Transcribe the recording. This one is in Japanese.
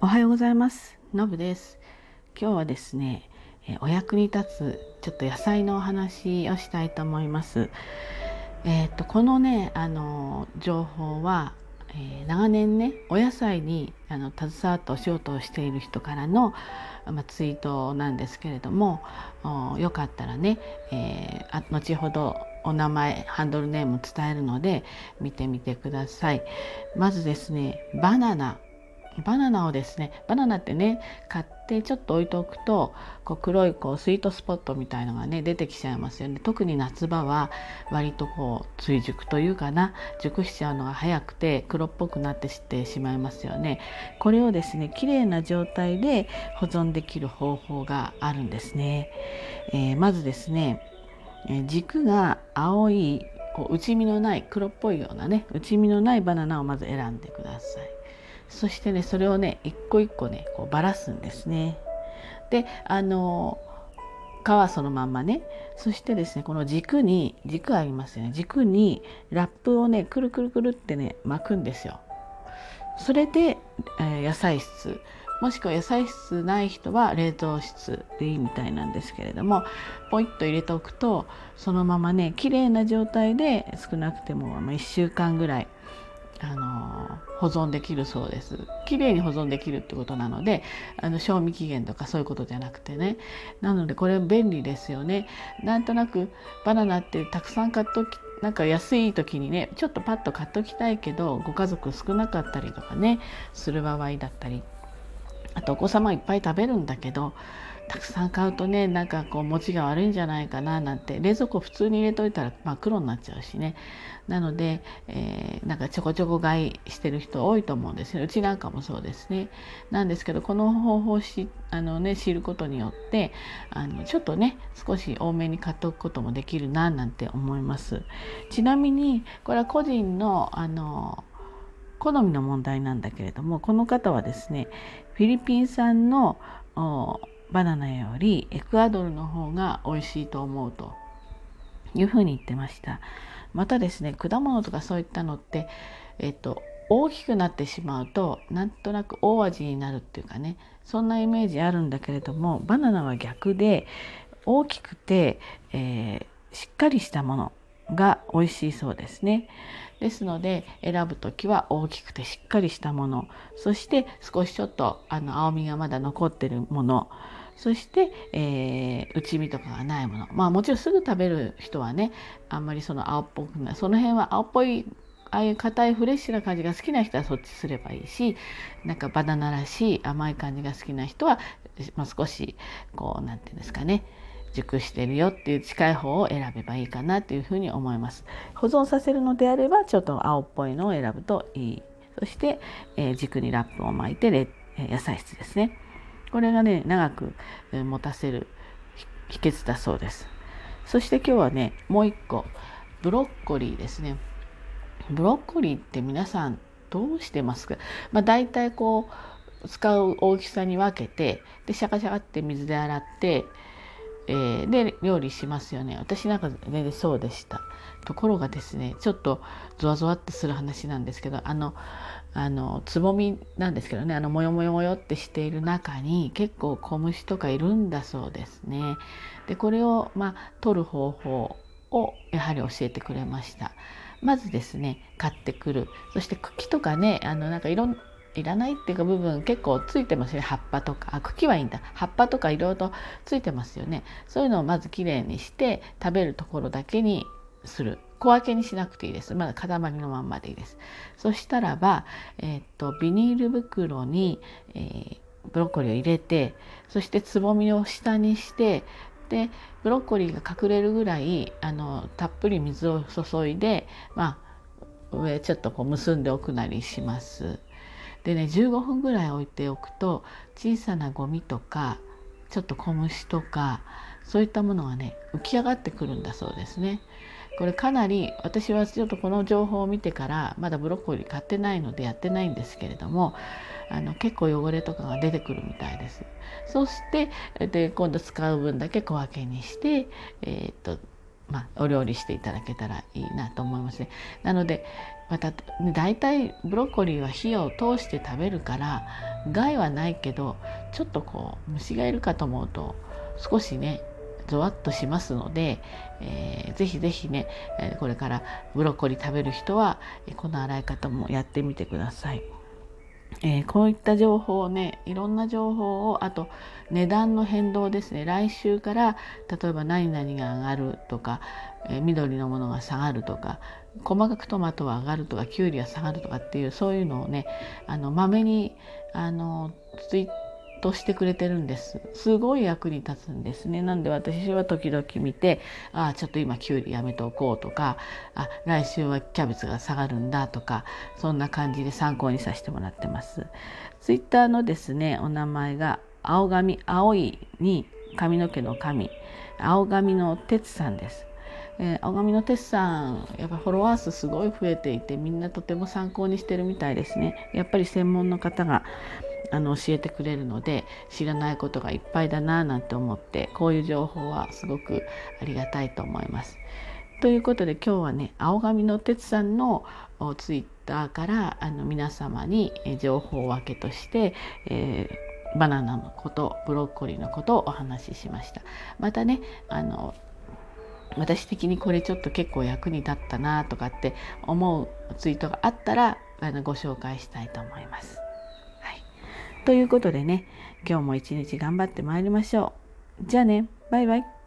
おはようございます。のぶです。今日はですねお役に立つちょっと野菜のお話をしたいと思います。えっ、ー、とこのねあの情報は、えー、長年ねお野菜にあの携わってお仕事をしている人からの、まあ、ツイートなんですけれどもよかったらね、えー、あ後ほどお名前ハンドルネーム伝えるので見てみてください。まずですねバナナ。バナナをですねバナナってね買ってちょっと置いておくとこう黒いこうスイートスポットみたいのがね出てきちゃいますよね。特に夏場は割とこう追熟というかな熟しちゃうのが早くて黒っぽくなってしてしまいますよね。これをですね綺麗な状態で保存できる方法があるんですね、えー、まずですね軸が青いこう内身のない黒っぽいようなね内身のないバナナをまず選んでください。そしてねそれをね一個一個ねこうばらすんですね。であの皮そのまんまねそしてですねこの軸に軸ありますよね軸にラップをねくるくるくるってね巻くんですよ。それで、えー、野菜室もしくは野菜室ない人は冷凍室でいいみたいなんですけれどもポイッと入れておくとそのままね綺麗な状態で少なくても1週間ぐらいあの保存できるそうです。きれいに保存できるってことなのであの賞味期限とかそういうことじゃなくてねなのでこれ便利ですよね。なんとなくバナナってたくさん買っときなんか安い時にねちょっとパッと買っときたいけどご家族少なかったりとかねする場合だったりあとお子様いっぱい食べるんだけどたくさん買うとねなんかこう持ちが悪いんじゃないかななんて冷蔵庫普通に入れといたら真っ黒になっちゃうしね。なので、えー、なんかちょこちょこ買いしてる人多いと思うんですよ。うちなんかもそうですね。なんですけどこの方法しあの、ね、知ることによってあのちょっとね少し多めに買っておくこともできるななんて思います。ちなみにこれは個人のあの好みの問題なんだけれどもこの方はですねフィリピン産のバナナよりエクアドルの方が美味しいと思うというふうに言ってました。またですね果物とかそういったのってえっと大きくなってしまうとなんとなく大味になるっていうかねそんなイメージあるんだけれどもバナナは逆で大きくて、えー、しっかりしたものが美味しいそうですね。ですので選ぶ時は大きくてしっかりしたもの。そして少しちょっとあの青みがまだ残ってるもの。そして、えー、内身とかがないものまあもちろんすぐ食べる人はねあんまりその青っぽくないその辺は青っぽいああいう硬いフレッシュな感じが好きな人はそっちすればいいしなんかバナナらしい甘い感じが好きな人は、まあ、少しこう何て言うんですかね熟してるよっていう近い方を選べばいいかなというふうに思います。保存させるのであればちょっと青っぽいのを選ぶといい。そして、えー、軸にラップを巻いて野菜室ですね。これがね長く持たせる秘訣だそうです。そして今日はねもう一個ブロッコリーですね。ブロッコリーって皆さんどうしてますか、まあ、大体こう使う大きさに分けてでシャカシャカって水で洗って、えー、で料理しますよね。私なんか全然そうでした。ところがですねちょっとゾワゾワってする話なんですけどあのあのつぼみなんですけどねあのモヨモヨモヨってしている中に結構小虫とかいるんだそうですね。でこれをまあ取る方法をやはり教えてくれました。まずですね買ってくる。そして茎とかねあのなんかいろんいらないっていうか部分結構ついてますよね。葉っぱとか。あ茎はいいんだ。葉っぱとかいろいろとついてますよね。そういうのをまずきれいにして食べるところだけにする。小分けにしなくていいですまだ塊のまんまでいいですそしたらば、えー、っとビニール袋に、えー、ブロッコリーを入れてそしてつぼみを下にしてでブロッコリーが隠れるぐらいあのたっぷり水を注いでまあ上ちょっとこう結んでおくなりします。でね15分ぐらい置いておくと小さなゴミとかちょっと小虫とかそういったものがね浮き上がってくるんだそうですね。これかなり私はちょっとこの情報を見てからまだブロッコリー買ってないのでやってないんですけれどもあの結構汚れとかが出てくるみたいです。そしてで今度使う分だけ小分けにして、えー、っとまあ、お料理していただけたらいいなと思いますね。なのでまた大体ブロッコリーは火を通して食べるから害はないけどちょっとこう虫がいるかと思うと少しねゾワッとしますので、えー、ぜひぜひねこれからブロッコリー食べる人はこの洗い方もやってみてください。えー、こういった情報をねいろんな情報をあと値段の変動ですね来週から例えば何々が上がるとか、えー、緑のものが下がるとか細かくトマトは上がるとかきゅうりは下がるとかっていうそういうのをねあのまめにあのツイッとしてくれてるんです。すごい役に立つんですね。なんで私は時々見てああちょっと今きゅうりやめておこうとかあ来週はキャベツが下がるんだとかそんな感じで参考にさせてもらってます。ツイッターのですねお名前が青髪青いに髪の毛の髪青髪の哲さんです。えー、青髪の哲さんやっぱフォロワー数すごい増えていてみんなとても参考にしてるみたいですね。やっぱり専門の方があの教えてくれるので知らないことがいっぱいだななんて思ってこういう情報はすごくありがたいと思います。ということで今日はね青髪の哲さんのツイッターからあの皆様に情報分けとして、えー、バナナのことブロッコリーのことをお話ししました。またねあの私的にこれちょっと結構役に立ったなとかって思うツイートがあったらあのご紹介したいと思います。ということでね今日も一日頑張ってまいりましょう。じゃあねバイバイ。